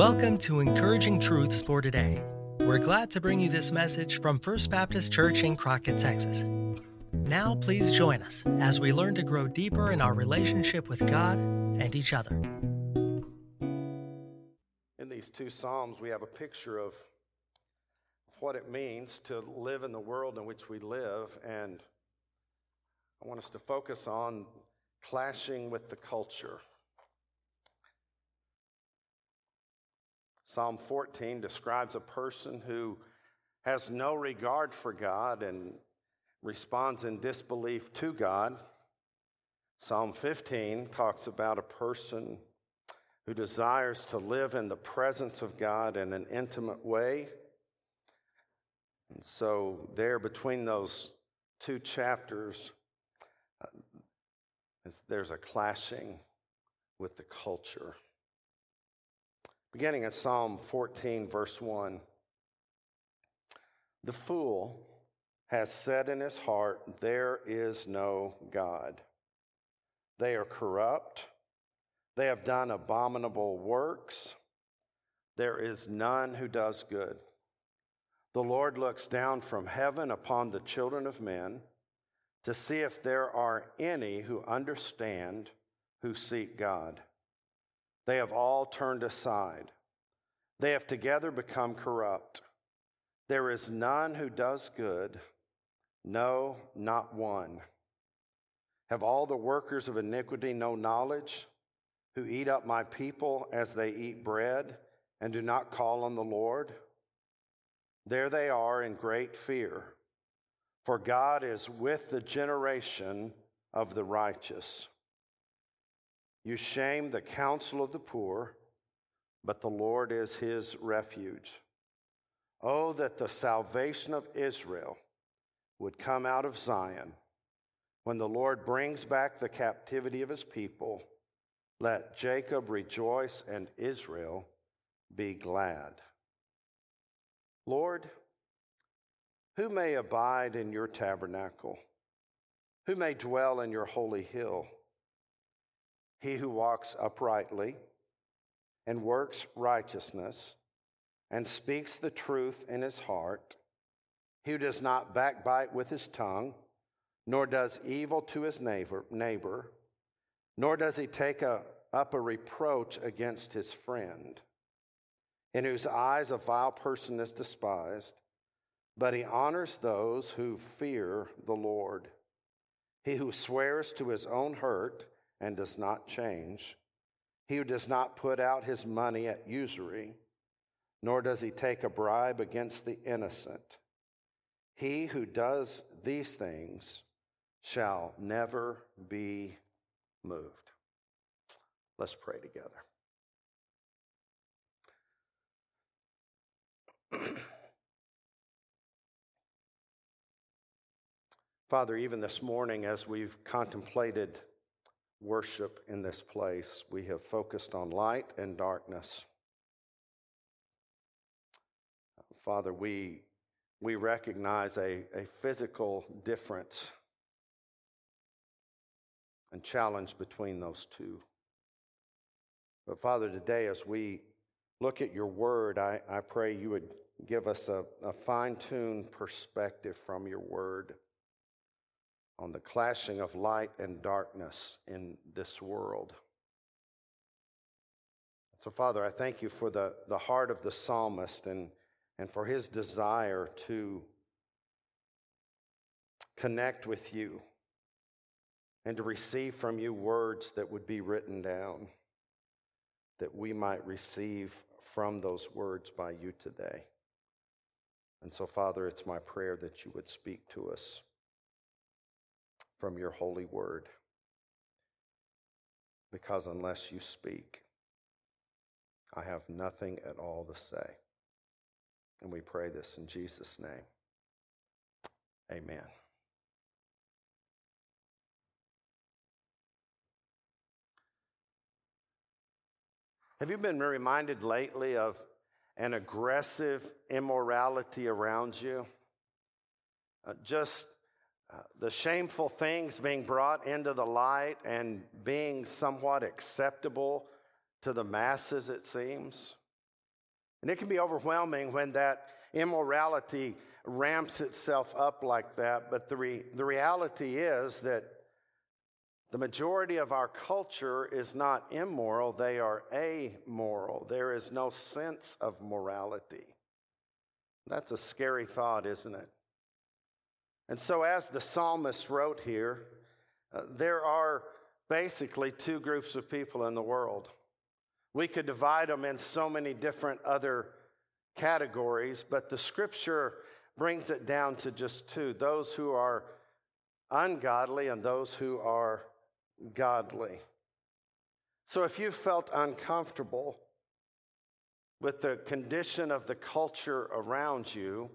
Welcome to Encouraging Truths for Today. We're glad to bring you this message from First Baptist Church in Crockett, Texas. Now, please join us as we learn to grow deeper in our relationship with God and each other. In these two Psalms, we have a picture of what it means to live in the world in which we live, and I want us to focus on clashing with the culture. Psalm 14 describes a person who has no regard for God and responds in disbelief to God. Psalm 15 talks about a person who desires to live in the presence of God in an intimate way. And so, there between those two chapters, uh, there's a clashing with the culture. Beginning at Psalm 14, verse 1. The fool has said in his heart, There is no God. They are corrupt. They have done abominable works. There is none who does good. The Lord looks down from heaven upon the children of men to see if there are any who understand, who seek God. They have all turned aside. They have together become corrupt. There is none who does good, no, not one. Have all the workers of iniquity no knowledge, who eat up my people as they eat bread and do not call on the Lord? There they are in great fear, for God is with the generation of the righteous. You shame the counsel of the poor, but the Lord is his refuge. Oh, that the salvation of Israel would come out of Zion. When the Lord brings back the captivity of his people, let Jacob rejoice and Israel be glad. Lord, who may abide in your tabernacle? Who may dwell in your holy hill? He who walks uprightly and works righteousness and speaks the truth in his heart, he who does not backbite with his tongue, nor does evil to his neighbor, neighbor nor does he take a, up a reproach against his friend, in whose eyes a vile person is despised, but he honors those who fear the Lord. He who swears to his own hurt and does not change. He who does not put out his money at usury, nor does he take a bribe against the innocent. He who does these things shall never be moved. Let's pray together. Father, even this morning, as we've contemplated worship in this place, we have focused on light and darkness. Father, we, we recognize a, a physical difference and challenge between those two. But Father, today as we look at your word, I, I pray you would give us a, a fine tuned perspective from your word on the clashing of light and darkness in this world. So, Father, I thank you for the, the heart of the psalmist and, and for his desire to connect with you and to receive from you words that would be written down, that we might receive from those words by you today. And so, Father, it's my prayer that you would speak to us from your holy word. Because unless you speak, I have nothing at all to say. And we pray this in Jesus' name. Amen. Have you been reminded lately of an aggressive immorality around you? Uh, just the shameful things being brought into the light and being somewhat acceptable to the masses, it seems. And it can be overwhelming when that immorality ramps itself up like that. But the, re- the reality is that the majority of our culture is not immoral, they are amoral. There is no sense of morality. That's a scary thought, isn't it? And so, as the psalmist wrote here, uh, there are basically two groups of people in the world. We could divide them in so many different other categories, but the scripture brings it down to just two those who are ungodly and those who are godly. So if you felt uncomfortable with the condition of the culture around you,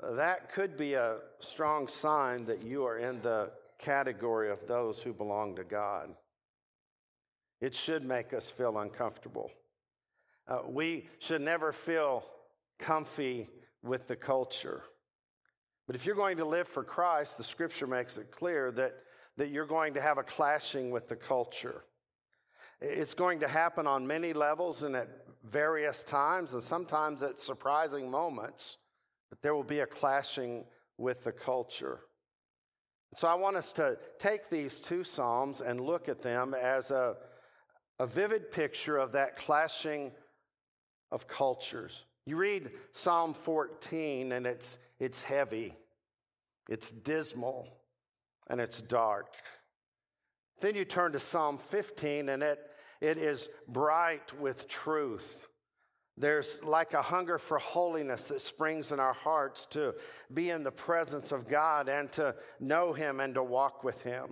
that could be a strong sign that you are in the category of those who belong to God. It should make us feel uncomfortable. Uh, we should never feel comfy with the culture. But if you're going to live for Christ, the scripture makes it clear that, that you're going to have a clashing with the culture. It's going to happen on many levels and at various times, and sometimes at surprising moments, but there will be a clashing with the culture. So I want us to take these two Psalms and look at them as a, a vivid picture of that clashing of cultures. You read Psalm 14 and it's, it's heavy, it's dismal, and it's dark. Then you turn to Psalm 15 and it, it is bright with truth. There's like a hunger for holiness that springs in our hearts to be in the presence of God and to know Him and to walk with Him.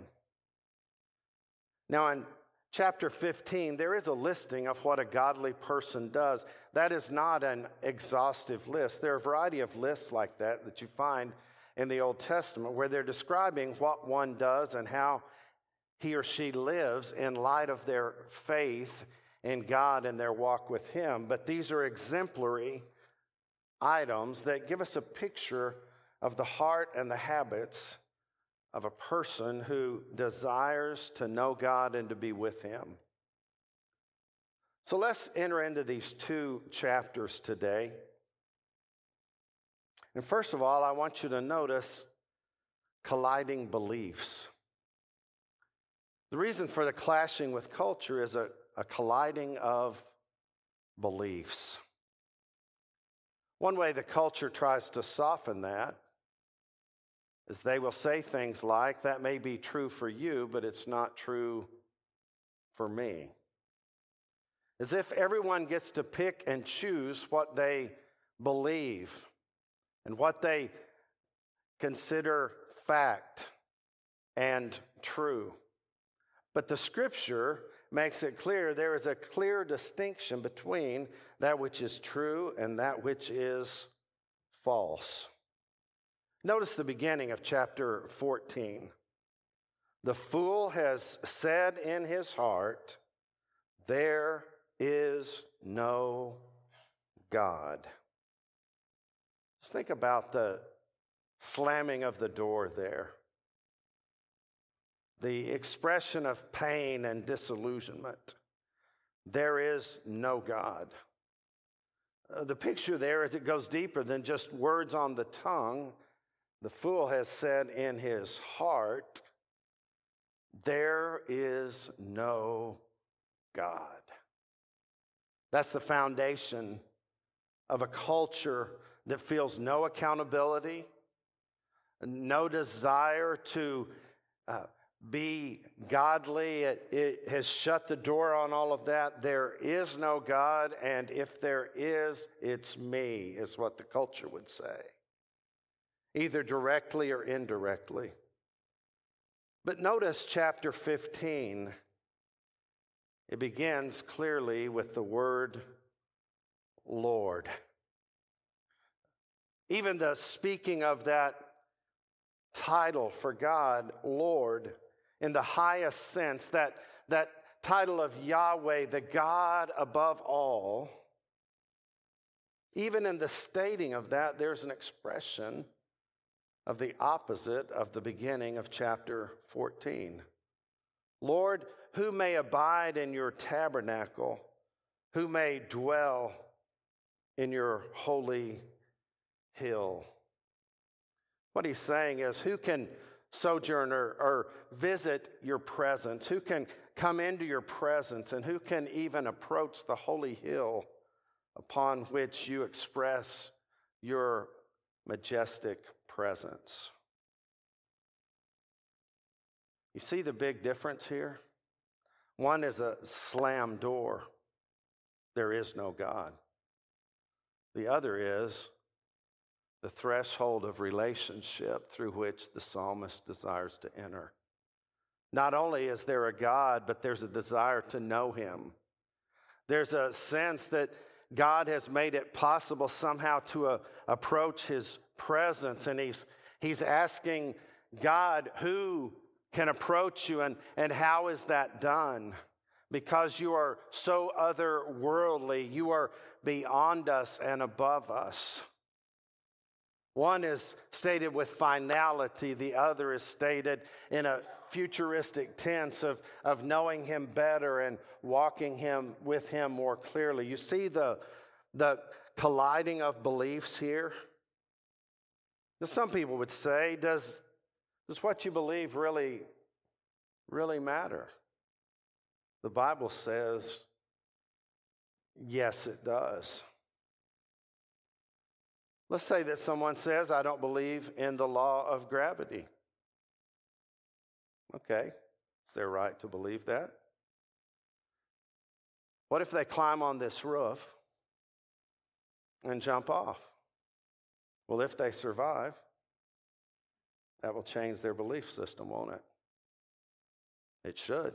Now, in chapter 15, there is a listing of what a godly person does. That is not an exhaustive list. There are a variety of lists like that that you find in the Old Testament where they're describing what one does and how he or she lives in light of their faith in God and their walk with Him. But these are exemplary items that give us a picture of the heart and the habits of a person who desires to know God and to be with Him. So let's enter into these two chapters today. And first of all, I want you to notice colliding beliefs. The reason for the clashing with culture is a, a colliding of beliefs. One way the culture tries to soften that is they will say things like, that may be true for you, but it's not true for me. As if everyone gets to pick and choose what they believe and what they consider fact and true. But the scripture makes it clear there is a clear distinction between that which is true and that which is false. Notice the beginning of chapter 14. The fool has said in his heart, There is no God. Just think about the slamming of the door there, the expression of pain and disillusionment. There is no God. Uh, the picture there is it goes deeper than just words on the tongue the fool has said in his heart, There is no God. That's the foundation of a culture that feels no accountability, no desire to uh, be godly. It, it has shut the door on all of that. There is no God, and if there is, it's me, is what the culture would say either directly or indirectly. But notice chapter 15. It begins clearly with the word Lord. Even the speaking of that title for God, Lord, in the highest sense, that, that title of Yahweh, the God above all, even in the stating of that, there's an expression of the opposite of the beginning of chapter 14. Lord, who may abide in your tabernacle, who may dwell in your holy hill. What he's saying is, who can sojourner or visit your presence? Who can come into your presence? And who can even approach the holy hill upon which you express your majestic presence? You see the big difference here? One is a slam door. There is no God. The other is the threshold of relationship through which the psalmist desires to enter. Not only is there a God, but there's a desire to know him. There's a sense that God has made it possible somehow to uh, approach his presence, and he's, he's asking God, who can approach you, and, and how is that done? Because you are so otherworldly, you are beyond us and above us. One is stated with finality, the other is stated in a futuristic tense of, of knowing him better and walking him with him more clearly. You see the, the colliding of beliefs here? Now, some people would say, does, does what you believe really, really matter? The Bible says, yes, it does. Let's say that someone says, I don't believe in the law of gravity. Okay, it's their right to believe that. What if they climb on this roof and jump off? Well, if they survive, that will change their belief system, won't it? It should.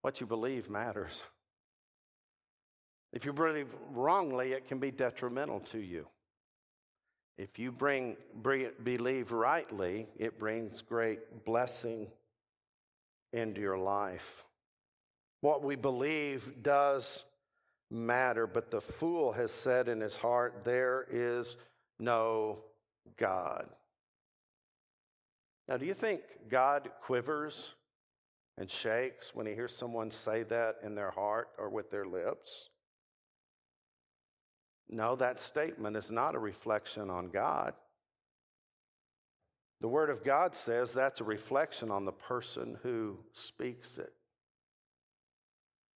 What you believe matters. If you believe wrongly, it can be detrimental to you. If you bring, bring believe rightly, it brings great blessing into your life. What we believe does matter, but the fool has said in his heart, There is no God. Now, do you think God quivers and shakes when he hears someone say that in their heart or with their lips? No, that statement is not a reflection on God. The Word of God says that's a reflection on the person who speaks it.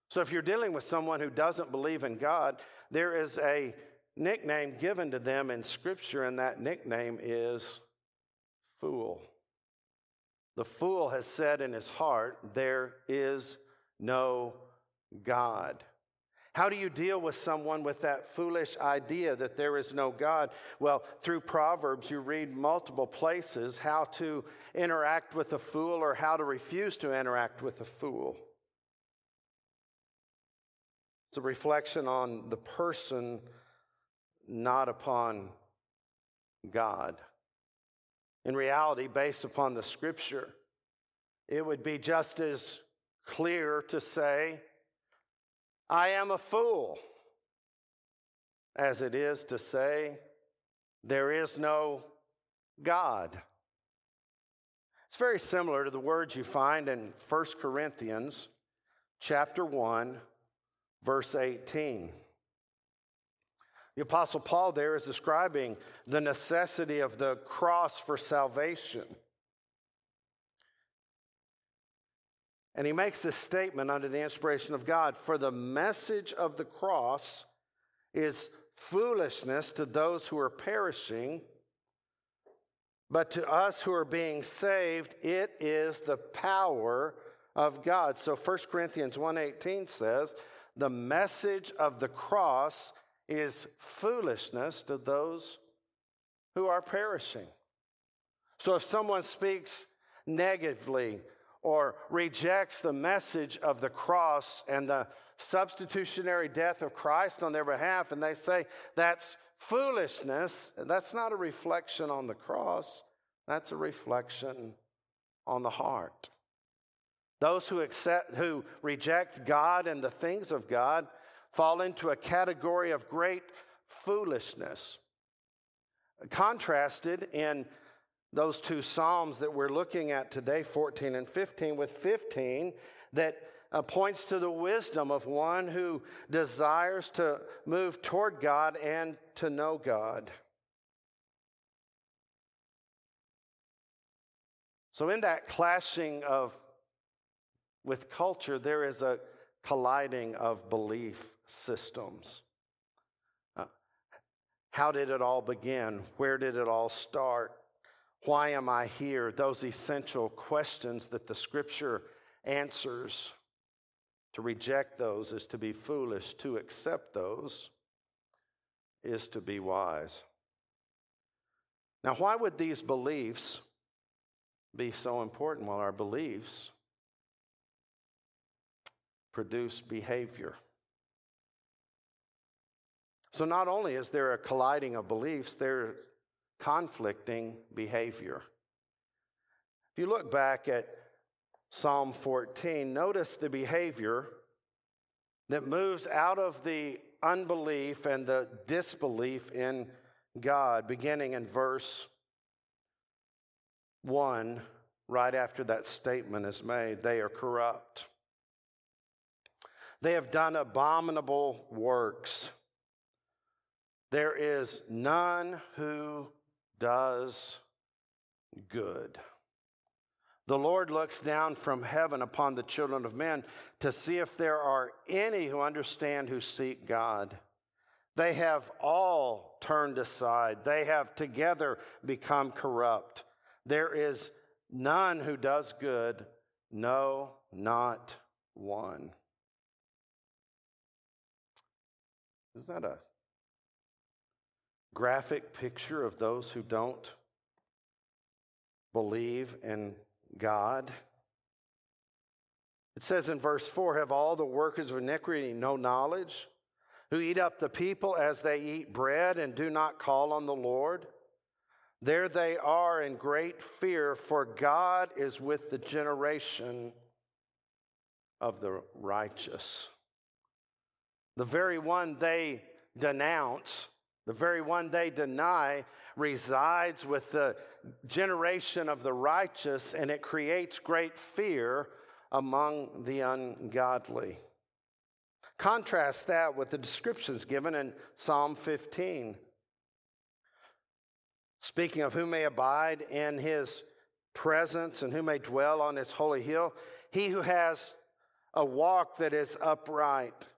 So if you're dealing with someone who doesn't believe in God, there is a nickname given to them in Scripture, and that nickname is fool. The fool has said in his heart, There is no God. How do you deal with someone with that foolish idea that there is no God? Well, through Proverbs, you read multiple places how to interact with a fool or how to refuse to interact with a fool. It's a reflection on the person, not upon God. In reality, based upon the scripture, it would be just as clear to say, I am a fool, as it is to say, there is no God. It's very similar to the words you find in 1 Corinthians chapter 1 verse 18. The apostle Paul there is describing the necessity of the cross for salvation. And he makes this statement under the inspiration of God For the message of the cross is foolishness to those who are perishing, but to us who are being saved, it is the power of God. So 1 Corinthians 1:18 says, "The message of the cross is foolishness to those who are perishing." So if someone speaks negatively or rejects the message of the cross and the substitutionary death of Christ on their behalf, and they say that's foolishness, that's not a reflection on the cross, that's a reflection on the heart. Those who accept who reject God and the things of God fall into a category of great foolishness. Contrasted in those two Psalms that we're looking at today, 14 and 15, with 15, that uh, points to the wisdom of one who desires to move toward God and to know God. So, in that clashing of with culture, there is a colliding of belief systems. Uh, how did it all begin? Where did it all start? Why am I here? Those essential questions that the scripture answers. To reject those is to be foolish, to accept those is to be wise. Now, why would these beliefs be so important? Well, our beliefs produce behavior. So, not only is there a colliding of beliefs, there's conflicting behavior. If you look back at Psalm 14, notice the behavior that moves out of the unbelief and the disbelief in God, beginning in verse 1, right after that statement is made. They are corrupt. They have done abominable works. There is none who does good. The Lord looks down from heaven upon the children of men to see if there are any who understand who seek God. They have all turned aside. They have together become corrupt. There is none who does good, no, not one. Is that a graphic picture of those who don't believe in God. It says in verse 4 Have all the workers of iniquity no knowledge, who eat up the people as they eat bread and do not call on the Lord? There they are in great fear, for God is with the generation of the righteous. The very one they denounce, the very one they deny, resides with the generation of the righteous, and it creates great fear among the ungodly. Contrast that with the descriptions given in Psalm 15. Speaking of who may abide in his presence and who may dwell on his holy hill, he who has a walk that is upright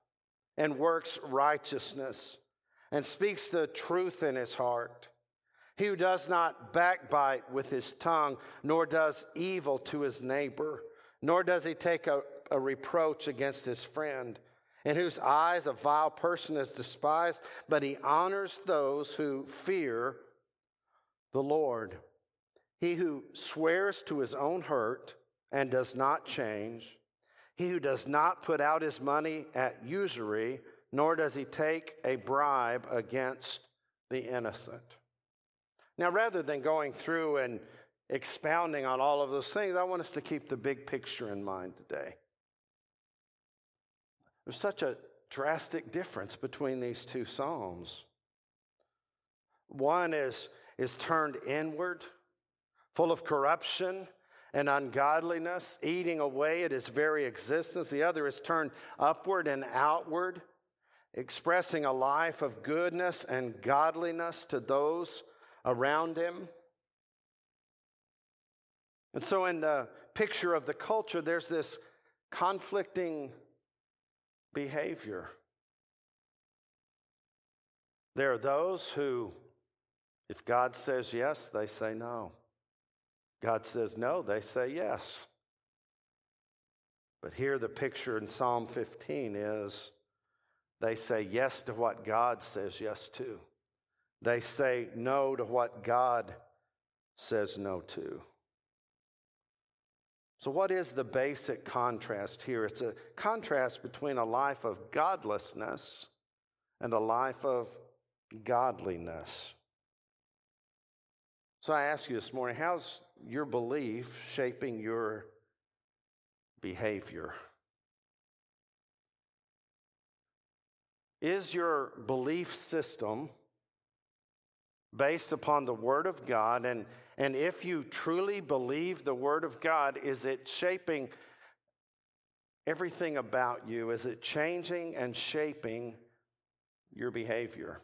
and works righteousness and speaks the truth in his heart. He who does not backbite with his tongue, nor does evil to his neighbor, nor does he take a, a reproach against his friend, in whose eyes a vile person is despised, but he honors those who fear the Lord. He who swears to his own hurt and does not change, he who does not put out his money at usury, nor does he take a bribe against the innocent. Now, rather than going through and expounding on all of those things, I want us to keep the big picture in mind today. There's such a drastic difference between these two Psalms. One is, is turned inward, full of corruption and ungodliness, eating away at its very existence. The other is turned upward and outward, expressing a life of goodness and godliness to those around him. And so, in the picture of the culture, there's this conflicting behavior. There are those who, if God says yes, they say no. God says no, they say yes. But here, the picture in Psalm 15 is they say yes to what God says yes to. They say no to what God says no to. So, what is the basic contrast here? It's a contrast between a life of godlessness and a life of godliness. So, I ask you this morning how's your belief shaping your behavior? Is your belief system based upon the Word of God? And, and if you truly believe the Word of God, is it shaping everything about you? Is it changing and shaping your behavior?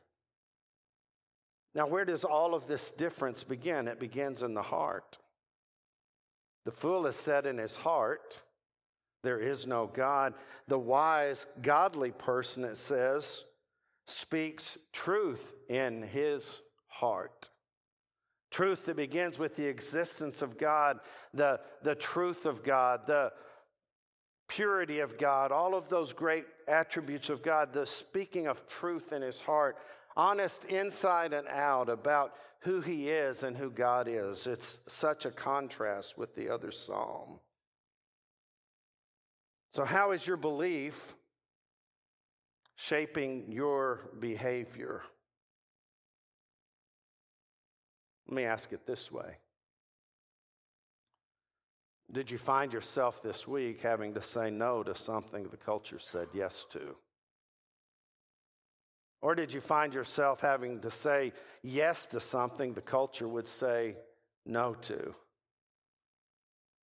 Now, where does all of this difference begin? It begins in the heart. The fool is said in his heart, There is no God. The wise, godly person, it says, speaks truth in his heart. Truth that begins with the existence of God, the, the truth of God, the purity of God, all of those great attributes of God, the speaking of truth in his heart, honest inside and out about who he is and who God is. It's such a contrast with the other psalm. So, how is your belief shaping your behavior? Let me ask it this way Did you find yourself this week having to say no to something the culture said yes to? Or did you find yourself having to say yes to something the culture would say no to?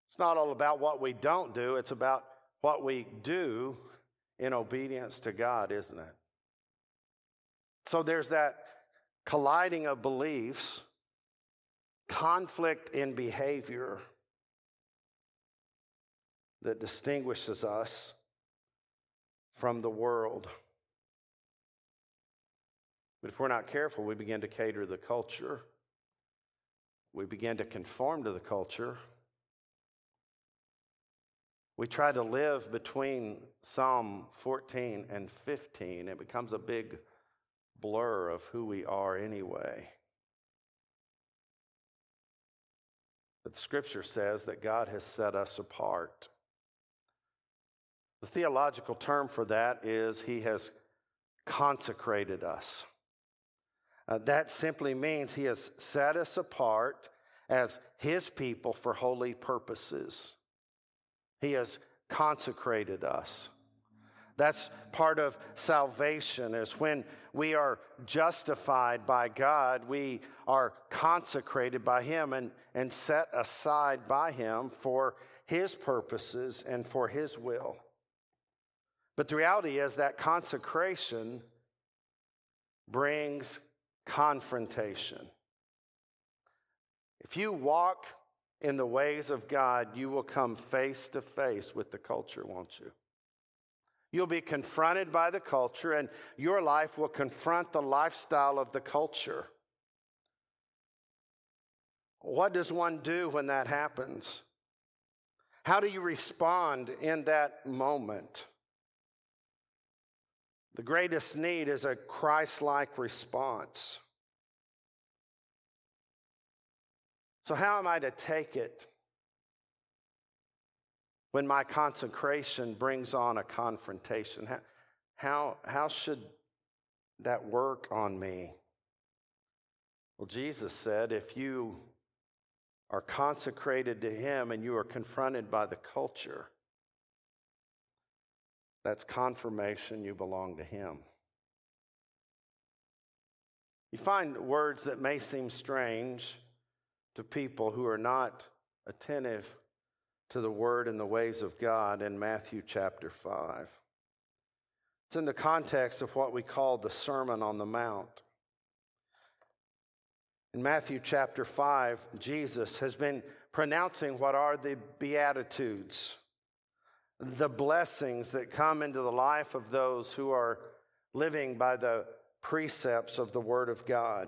It's not all about what we don't do, it's about what we do in obedience to God, isn't it? So there's that colliding of beliefs, conflict in behavior that distinguishes us from the world. But if we're not careful, we begin to cater to the culture. We begin to conform to the culture. We try to live between Psalm 14 and 15. It becomes a big blur of who we are anyway. But the scripture says that God has set us apart. The theological term for that is He has consecrated us. Uh, that simply means He has set us apart as His people for holy purposes. He has consecrated us. That's part of salvation, is when we are justified by God, we are consecrated by Him and, and set aside by Him for His purposes and for His will. But the reality is that consecration brings confrontation. If you walk in the ways of God, you will come face to face with the culture, won't you? You'll be confronted by the culture, and your life will confront the lifestyle of the culture. What does one do when that happens? How do you respond in that moment? The greatest need is a Christ like response. So, how am I to take it when my consecration brings on a confrontation? How, how, how should that work on me? Well, Jesus said, if you are consecrated to Him and you are confronted by the culture, that's confirmation you belong to Him. You find words that may seem strange to people who are not attentive to the word and the ways of God in Matthew chapter 5. It's in the context of what we call the Sermon on the Mount. In Matthew chapter 5, Jesus has been pronouncing what are the Beatitudes the blessings that come into the life of those who are living by the precepts of the Word of God.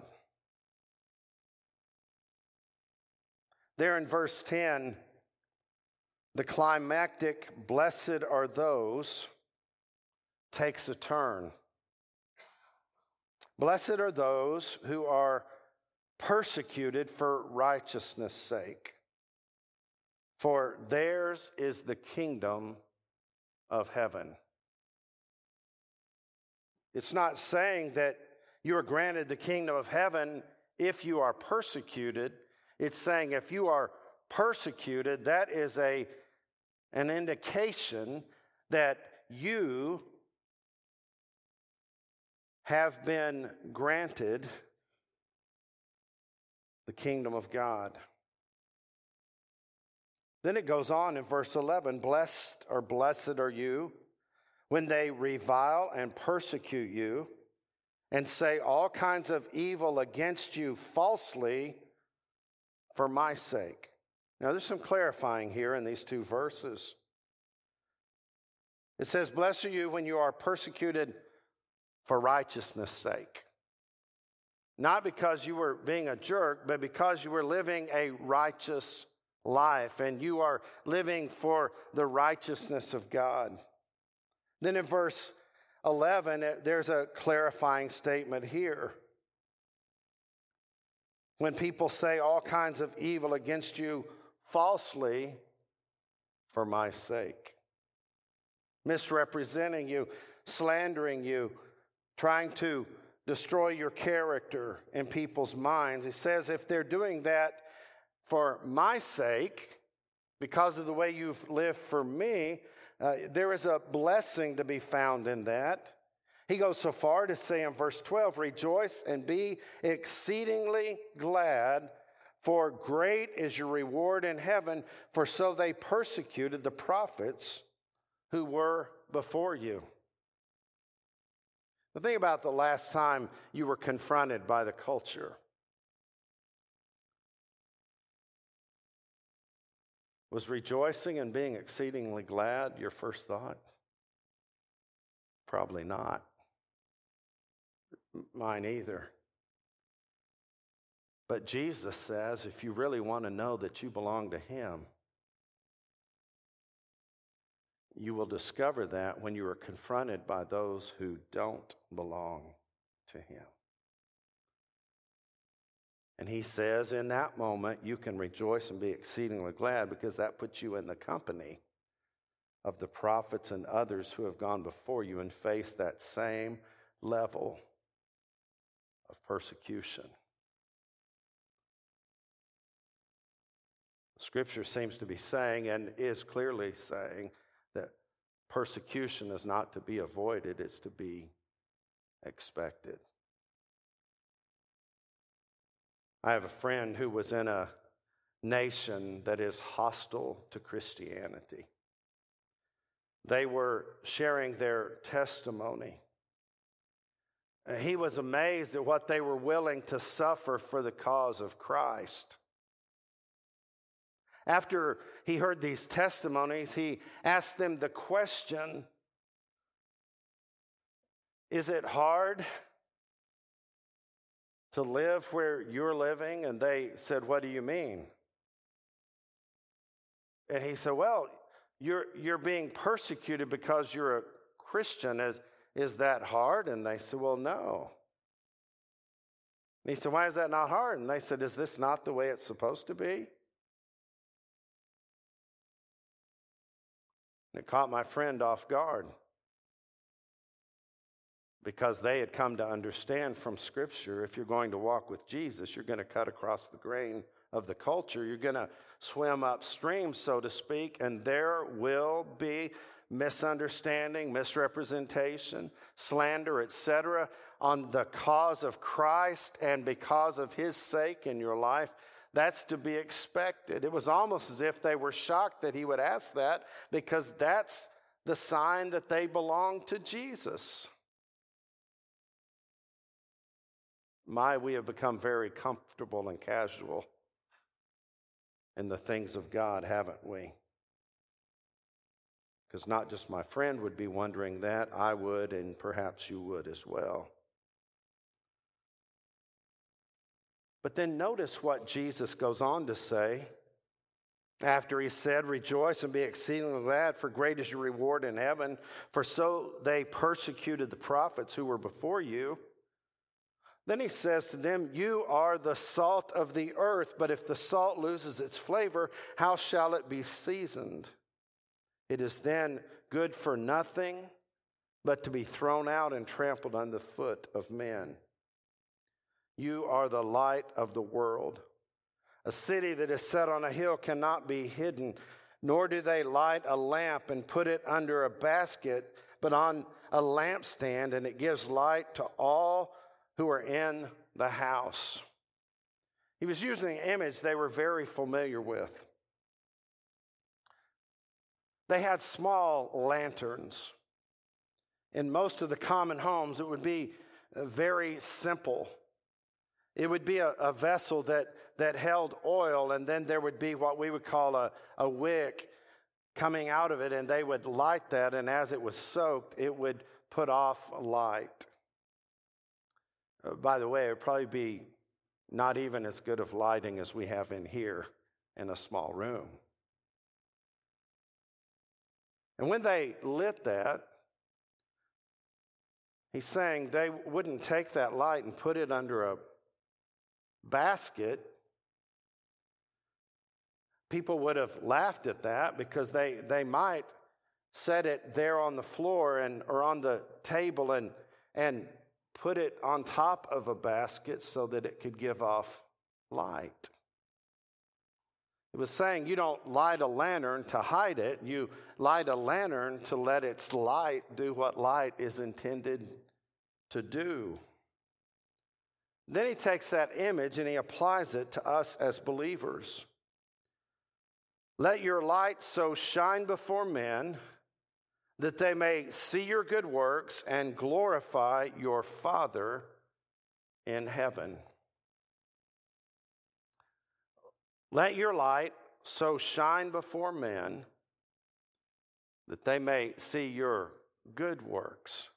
There in verse 10, the climactic, blessed are those, takes a turn. Blessed are those who are persecuted for righteousness' sake for theirs is the kingdom of heaven. It's not saying that you are granted the kingdom of heaven if you are persecuted. It's saying if you are persecuted, that is a, an indication that you have been granted the kingdom of God. Then it goes on in verse 11 Blessed or blessed are you when they revile and persecute you and say all kinds of evil against you falsely for my sake. Now, there's some clarifying here in these two verses. It says, Blessed are you when you are persecuted for righteousness' sake. Not because you were being a jerk, but because you were living a righteous life and you are living for the righteousness of God. Then in verse 11, there's a clarifying statement here. When people say all kinds of evil against you falsely for my sake, misrepresenting you, slandering you, trying to destroy your character in people's minds. He says, if they're doing that for my sake, because of the way you've lived for me, uh, there is a blessing to be found in that. He goes so far to say in verse 12, Rejoice and be exceedingly glad, for great is your reward in heaven, for so they persecuted the prophets who were before you. The think about the last time you were confronted by the culture. Was rejoicing and being exceedingly glad your first thought? Probably not. Mine either. But Jesus says if you really want to know that you belong to Him, you will discover that when you are confronted by those who don't belong to Him. And he says, in that moment, you can rejoice and be exceedingly glad because that puts you in the company of the prophets and others who have gone before you and faced that same level of persecution. Scripture seems to be saying, and is clearly saying, that persecution is not to be avoided, it's to be expected. I have a friend who was in a nation that is hostile to Christianity. They were sharing their testimony. He was amazed at what they were willing to suffer for the cause of Christ. After he heard these testimonies, he asked them the question Is it hard to live where you're living? And they said, What do you mean? And he said, Well, you're, you're being persecuted because you're a Christian. Is, is that hard? And they said, Well, no. And he said, Why is that not hard? And they said, Is this not the way it's supposed to be? And it caught my friend off guard because they had come to understand from Scripture if you're going to walk with Jesus, you're going to cut across the grain of the culture. You're going to swim upstream, so to speak, and there will be misunderstanding, misrepresentation, slander, etc., on the cause of Christ and because of his sake in your life. That's to be expected. It was almost as if they were shocked that he would ask that because that's the sign that they belong to Jesus. My, we have become very comfortable and casual in the things of God, haven't we? Because not just my friend would be wondering that, I would, and perhaps you would as well. But then notice what Jesus goes on to say after he said, Rejoice and be exceedingly glad, for great is your reward in heaven. For so they persecuted the prophets who were before you. Then he says to them, You are the salt of the earth, but if the salt loses its flavor, how shall it be seasoned? It is then good for nothing but to be thrown out and trampled under the foot of men. You are the light of the world. A city that is set on a hill cannot be hidden, nor do they light a lamp and put it under a basket, but on a lampstand, and it gives light to all who are in the house. He was using an image they were very familiar with. They had small lanterns. In most of the common homes, it would be uh, very simple. It would be a, a, vessel that, that held oil, and then there would be what we would call a, a wick coming out of it, and they would light that, and as it was soaked, it would put off light. Uh, by the way, it would probably be not even as good of lighting as we have in here in a small room. And when they lit that, he's saying they wouldn't take that light and put it under a basket. People would have laughed at that because they, they might set it there on the floor and or on the table and and put it on top of a basket so that it could give off light. It was saying you don't light a lantern to hide it, you light a lantern to let its light do what light is intended to do. Then he takes that image and he applies it to us as believers. Let your light so shine before men that they may see your good works and glorify your Father in heaven. Let your light so shine before men that they may see your good works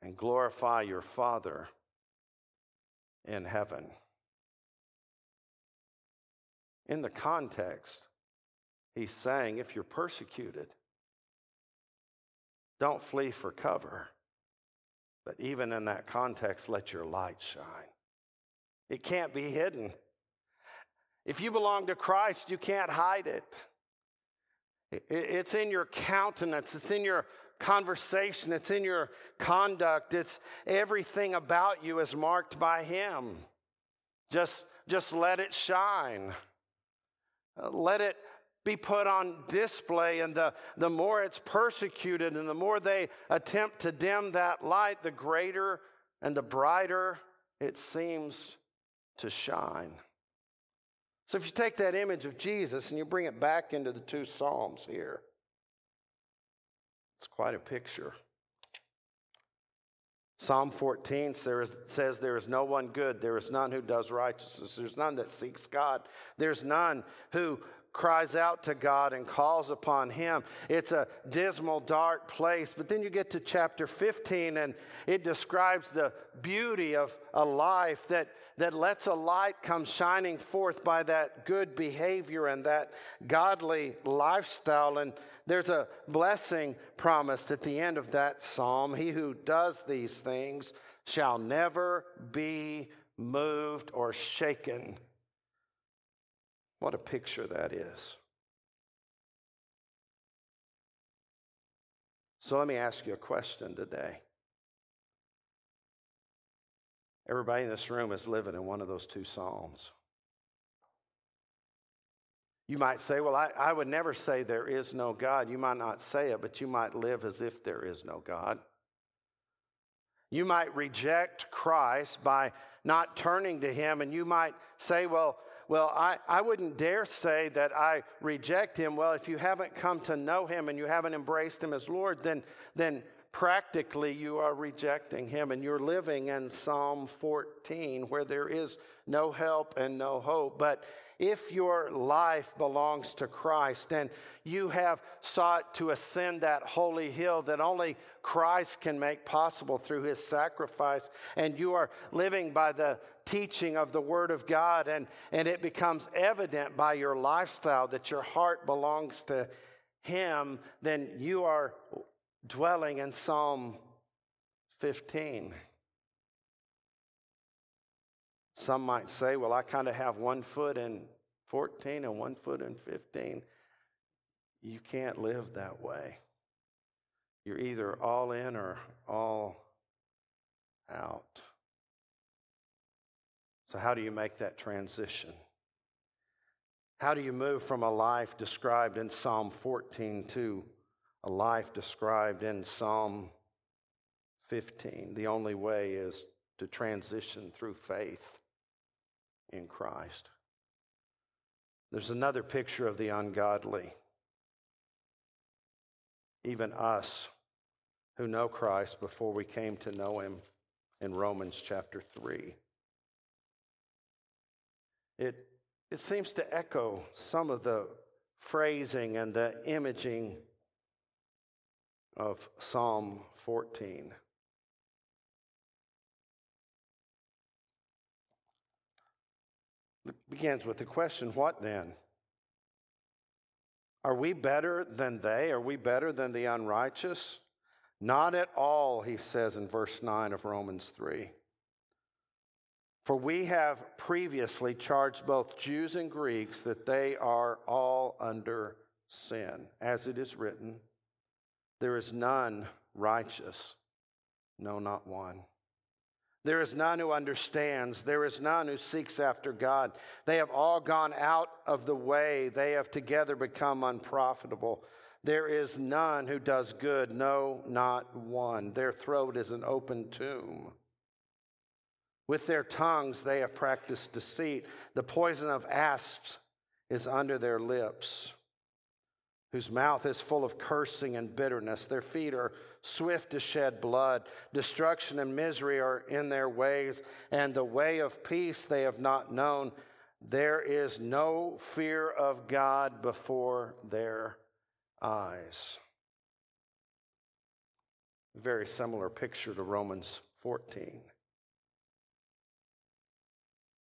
and glorify your Father in heaven. In the context, he's saying if you're persecuted, don't flee for cover. But even in that context, let your light shine. It can't be hidden. If you belong to Christ, you can't hide it. It's in your countenance, it's in your conversation, it's in your conduct, it's everything about you is marked by Him. Just, just let it shine. Uh, let it be put on display, and the, the more it's persecuted and the more they attempt to dim that light, the greater and the brighter it seems to shine. So if you take that image of Jesus and you bring it back into the two Psalms here, it's quite a picture. Psalm 14 says, There is no one good. There is none who does righteousness. There's none that seeks God. There's none who cries out to God and calls upon Him. It's a dismal, dark place. But then you get to chapter 15, and it describes the beauty of a life that, that lets a light come shining forth by that good behavior and that godly lifestyle. And there's a blessing promised at the end of that psalm. He who does these things shall never be moved or shaken. What a picture that is. So let me ask you a question today. Everybody in this room is living in one of those two Psalms. You might say, Well, I, I would never say there is no God. You might not say it, but you might live as if there is no God. You might reject Christ by not turning to Him, and you might say, Well, well, I, I wouldn't dare say that I reject him. Well, if you haven't come to know him and you haven't embraced him as Lord, then, then practically you are rejecting him and you're living in Psalm 14 where there is no help and no hope. But if your life belongs to Christ and you have sought to ascend that holy hill that only Christ can make possible through his sacrifice, and you are living by the teaching of the Word of God, and, and it becomes evident by your lifestyle that your heart belongs to him, then you are dwelling in Psalm 15. Some might say, well, I kind of have one foot in 14 and one foot in 15. You can't live that way. You're either all in or all out. So, how do you make that transition? How do you move from a life described in Psalm 14 to a life described in Psalm 15? The only way is to transition through faith in Christ. There's another picture of the ungodly. even us who know Christ before we came to know him in Romans chapter 3. It, it seems to echo some of the phrasing and the imaging of Psalm 14. It begins with the question what then? Are we better than they? Are we better than the unrighteous? Not at all, he says in verse 9 of Romans 3. For we have previously charged both Jews and Greeks that they are all under sin. As it is written, there is none righteous, no, not one. There is none who understands. There is none who seeks after God. They have all gone out of the way. They have together become unprofitable. There is none who does good, no, not one. Their throat is an open tomb. With their tongues they have practiced deceit. The poison of asps is under their lips, whose mouth is full of cursing and bitterness. Their feet are swift to shed blood. Destruction and misery are in their ways, and the way of peace they have not known. There is no fear of God before their eyes. Very similar picture to Romans 14.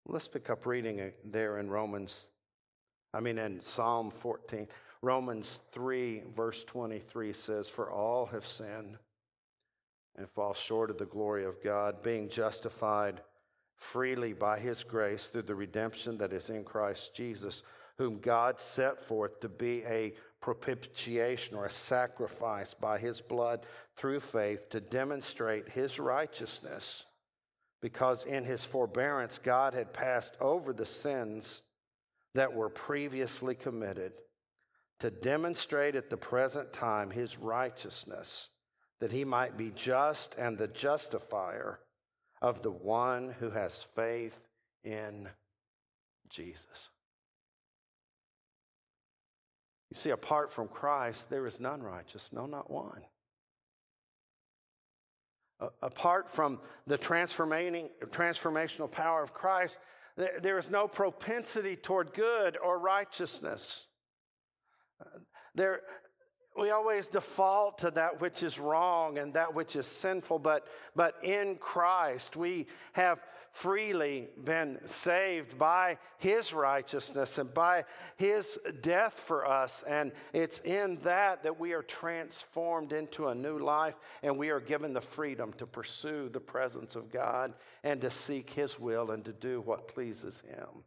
Let's pick up reading there in Romans, I mean, in Psalm 14. Romans 3, verse 23 says, For all have sinned and fall short of the glory of God, being justified freely by his grace through the redemption that is in Christ Jesus, whom God set forth to be a propitiation or a sacrifice by his blood through faith to demonstrate his righteousness, because in his forbearance God had passed over the sins that were previously committed to demonstrate at the present time his righteousness, that he might be just and the justifier of the one who has faith in Jesus. You see, apart from Christ, there is none righteous, no, not one. apart from the transforming, transformational power of Christ, there is no propensity toward good or righteousness. There, we always default to that which is wrong and that which is sinful, but, but in Christ we have freely been saved by His righteousness and by His death for us. And it's in that that we are transformed into a new life and we are given the freedom to pursue the presence of God and to seek His will and to do what pleases Him.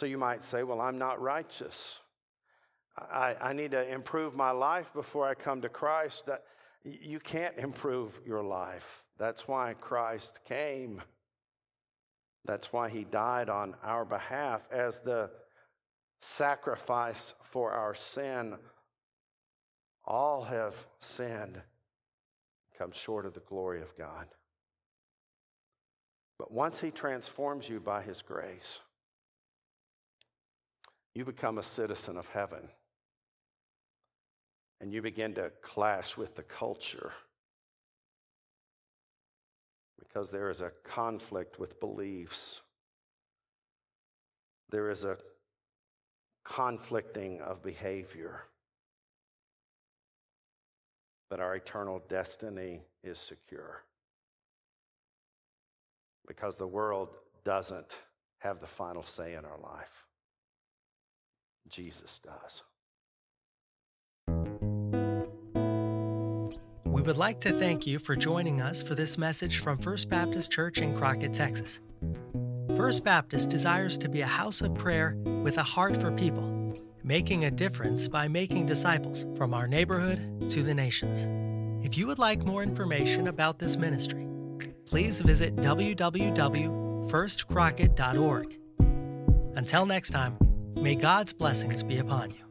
So you might say, Well, I'm not righteous. I, I need to improve my life before I come to Christ. That, you can't improve your life. That's why Christ came. That's why he died on our behalf as the sacrifice for our sin. All have sinned, come short of the glory of God. But once he transforms you by his grace, you become a citizen of heaven. And you begin to clash with the culture because there is a conflict with beliefs. There is a conflicting of behavior. But our eternal destiny is secure because the world doesn't have the final say in our life. Jesus does. We would like to thank you for joining us for this message from First Baptist Church in Crockett, Texas. First Baptist desires to be a house of prayer with a heart for people, making a difference by making disciples from our neighborhood to the nations. If you would like more information about this ministry, please visit www.firstcrockett.org. Until next time, May God's blessings be upon you.